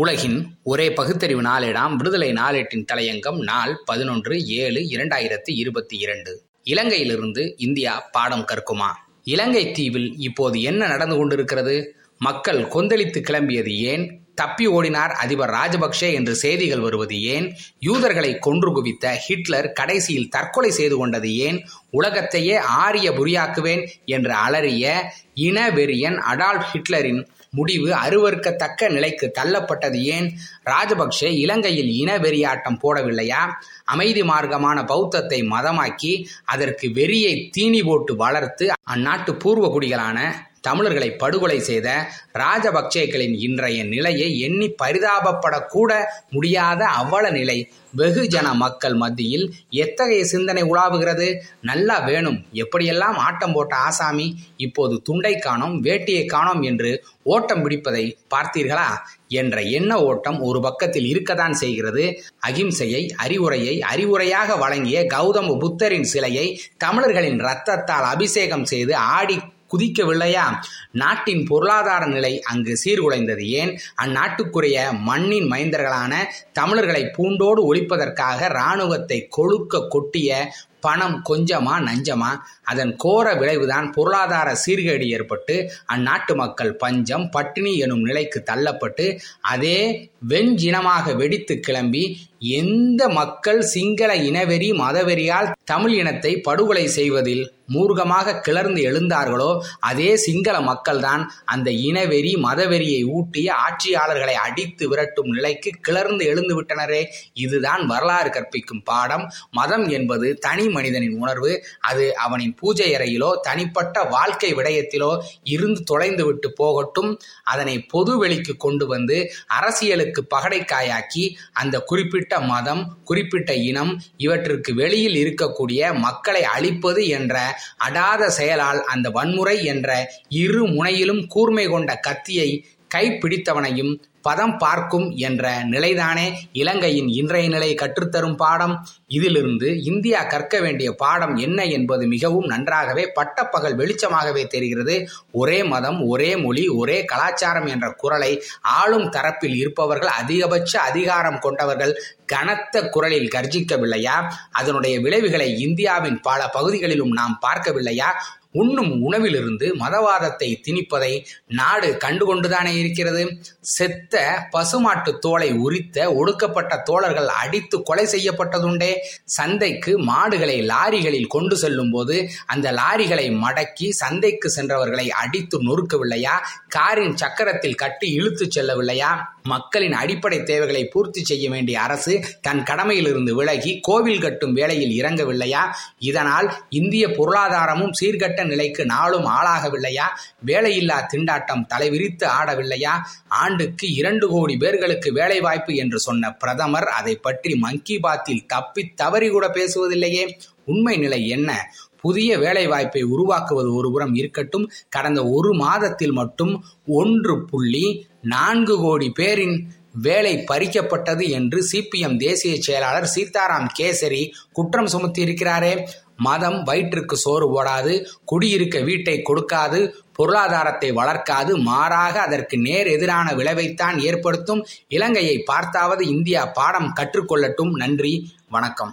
உலகின் ஒரே பகுத்தறிவு நாளேடாம் விடுதலை நாளேட்டின் தலையங்கம் நாள் பதினொன்று ஏழு இரண்டாயிரத்தி இருபத்தி இரண்டு. இலங்கையிலிருந்து இந்தியா பாடம் கற்குமா? இலங்கை தீவில் இப்போது என்ன நடந்து கொண்டிருக்கிறது? மக்கள் கொந்தளித்து கிளம்பியது ஏன்? தப்பி ஓடினார் அதிபர் ராஜபக்சே என்று செய்திகள் வருவது ஏன்? யூதர்களை கொன்று குவித்த ஹிட்லர் கடைசியில் தற்கொலை செய்து கொண்டது ஏன்? உலகத்தையே ஆரிய புரியாக்குவேன் என்று அலறிய இன வெறியன் அடால்ஃப் ஹிட்லரின் முடிவு அருவறுக்கத்தக்க நிலைக்கு தள்ளப்பட்டது. ஏன்? ராஜபக்சே இலங்கையில் இன வெறியாட்டம் போடவில்லையா? அமைதி மார்க்கமான பௌத்தத்தை மதமாக்கி அதற்கு வெறியை தீனி போட்டு வளர்த்து அந்நாட்டு பூர்வ குடிகளான தமிழர்களை படுகொலை செய்த ராஜபக்சேக்களின் இன்றைய நிலையை எண்ணி பரிதாபப்படக்கூட முடியாத அவ்வள நிலை. வெகுஜன மக்கள் மத்தியில் எத்தகைய சிந்தனை உலாவுகிறது? நல்லா வேணும். எப்படியெல்லாம் ஆட்டம் போட்ட ஆசாமி? இப்போது துண்டை காணோம் வேட்டியை காணோம் என்று ஓட்டம் பிடிப்பதை பார்த்தீர்களா? என்ற எண்ண ஓட்டம் ஒரு பக்கத்தில் இருக்கத்தான் செய்கிறது. அகிம்சையை அறிவுரையை அறிவுரையாக வழங்கிய கௌதம புத்தரின் சிலையை தமிழர்களின் இரத்தத்தால் அபிஷேகம் செய்து ஆடி குதிக்கவில்லையா? நாட்டின் பொருளாதார நிலை அங்கு சீர்குலைந்தது. ஏன்? அந்நாட்டுக்குரிய மண்ணின் மைந்தர்களான தமிழர்களை பூண்டோடு ஒழிப்பதற்காக இராணுவத்தை கொழுக்க கொட்டிய பணம் கொஞ்சமா நஞ்சமா அதன் கோர விளைவுதான் பொருளாதார சீர்கேடு ஏற்பட்டு அந்நாட்டு மக்கள் பஞ்சம் பட்டினி எனும் நிலைக்கு தள்ளப்பட்டு அதே வெஞ்சினமாக வெடித்து கிளம்பி எந்த மக்கள் சிங்கள இனவெறி மதவெறியால் தமிழ் இனத்தை படுகொலை செய்வதில் மூர்க்கமாக கிளர்ந்து எழுந்தார்களோ அதே சிங்கள மக்கள்தான் அந்த இனவெறி மதவெறியை ஊட்டி ஆட்சியாளர்களை அடித்து விரட்டும் நிலைக்கு கிளர்ந்து எழுந்து விட்டனரே இதுதான் வரலாறு கற்பிக்கும் பாடம். மதம் என்பது தனி மனிதனின் உணர்வு அது அவனின் பூஜை அறையிலோ தனிப்பட்ட வாழ்க்கை விடயத்திலோ இருந்து தொலைந்து விட்டு போகட்டும். அதனை பொது வெளிக்கு கொண்டு வந்து அரசியலுக்கு பகடைக்காயாக்கி அந்த குறிப்பிட்ட மதம் குறிப்பிட்ட இனம் இவற்றிற்கு வெளியில் இருக்கக்கூடிய மக்களை அழிப்பது என்ற அடாத செயலால் அந்த வன்முறை என்ற இரு முனையிலும் கூர்மை கொண்ட கத்தியை கைப்பிடித்தவனையும் பதம் பார்க்கும் என்ற நிலைதானே இலங்கையின் இன்றைய நிலை கற்றுத்தரும் பாடம். இதிலிருந்து இந்தியா கற்க வேண்டிய பாடம் என்ன என்பது மிகவும் நன்றாகவே பட்டப்பகல் வெளிச்சமாகவே தெரிகிறது. ஒரே மதம் ஒரே மொழி ஒரே கலாச்சாரம் என்ற குரலை ஆளும் தரப்பில் இருப்பவர்கள் அதிகபட்ச அதிகாரம் கொண்டவர்கள் கனத்த குரலில் கர்ஜிக்கவில்லையா? அதனுடைய விளைவுகளை இந்தியாவின் பல பகுதிகளிலும் நாம் பார்க்கவில்லையா? உண்ணும் உணவிலிருந்து மதவாதத்தை திணிப்பதை நாடு கண்டுகொண்டுதானே இருக்கிறது. செத்த பசுமாட்டு தோலை உரித்த ஒடுக்கப்பட்ட தோழர்கள் அடித்து கொலை செய்யப்பட்டதுண்டே. சந்தைக்கு மாடுகளை லாரிகளில் கொண்டு செல்லும் போது அந்த லாரிகளை மடக்கி சந்தைக்கு சென்றவர்களை அடித்து நொறுக்கவில்லையா? காரின் சக்கரத்தில் கட்டி இழுத்து செல்லவில்லையா? மக்களின் அடிப்படை தேவைகளை பூர்த்தி செய்ய வேண்டிய அரசு தன் கடமையிலிருந்து விலகி கோவில் கட்டும் வேலையில் இறங்கவில்லையா? இதனால் இந்திய பொருளாதாரமும் சீர்கட்ட நிலைக்கு நாளும் ஆளாகவில்லையா? வேலையில்லா திண்டாட்டம் தலைவிரித்து ஆடவில்லையா? ஆண்டுக்கு இரண்டு கோடி பேர்களுக்கு வேலைவாய்ப்பு என்று சொன்ன பிரதமர் அதை பற்றி மங்கி பாத்தில் தப்பி தவறி கூட பேசுவதில்லையே. உண்மை நிலை என்ன? புதிய வேலைவாய்ப்பை உருவாக்குவது ஒருபுறம் இருக்கட்டும். கடந்த ஒரு மாதத்தில் மட்டும் ஒன்று புள்ளி நான்கு கோடி பேரின் வேலை பறிக்கப்பட்டது என்று சிபிஎம் தேசிய செயலாளர் சீதாராம் கேசரி குற்றம் சுமத்தியிருக்கிறாரே. மதம் வயிற்றுக்கு சோறு போடாது குடியிருக்க வீட்டை கொடுக்காது பொருளாதாரத்தை வளர்க்காது மாறாக அதற்கு நேர் எதிரான விளைவைத்தான் ஏற்படுத்தும். இலங்கையை பார்த்தாவது இந்தியா பாடம் கற்றுக்கொள்ளட்டும். நன்றி வணக்கம்.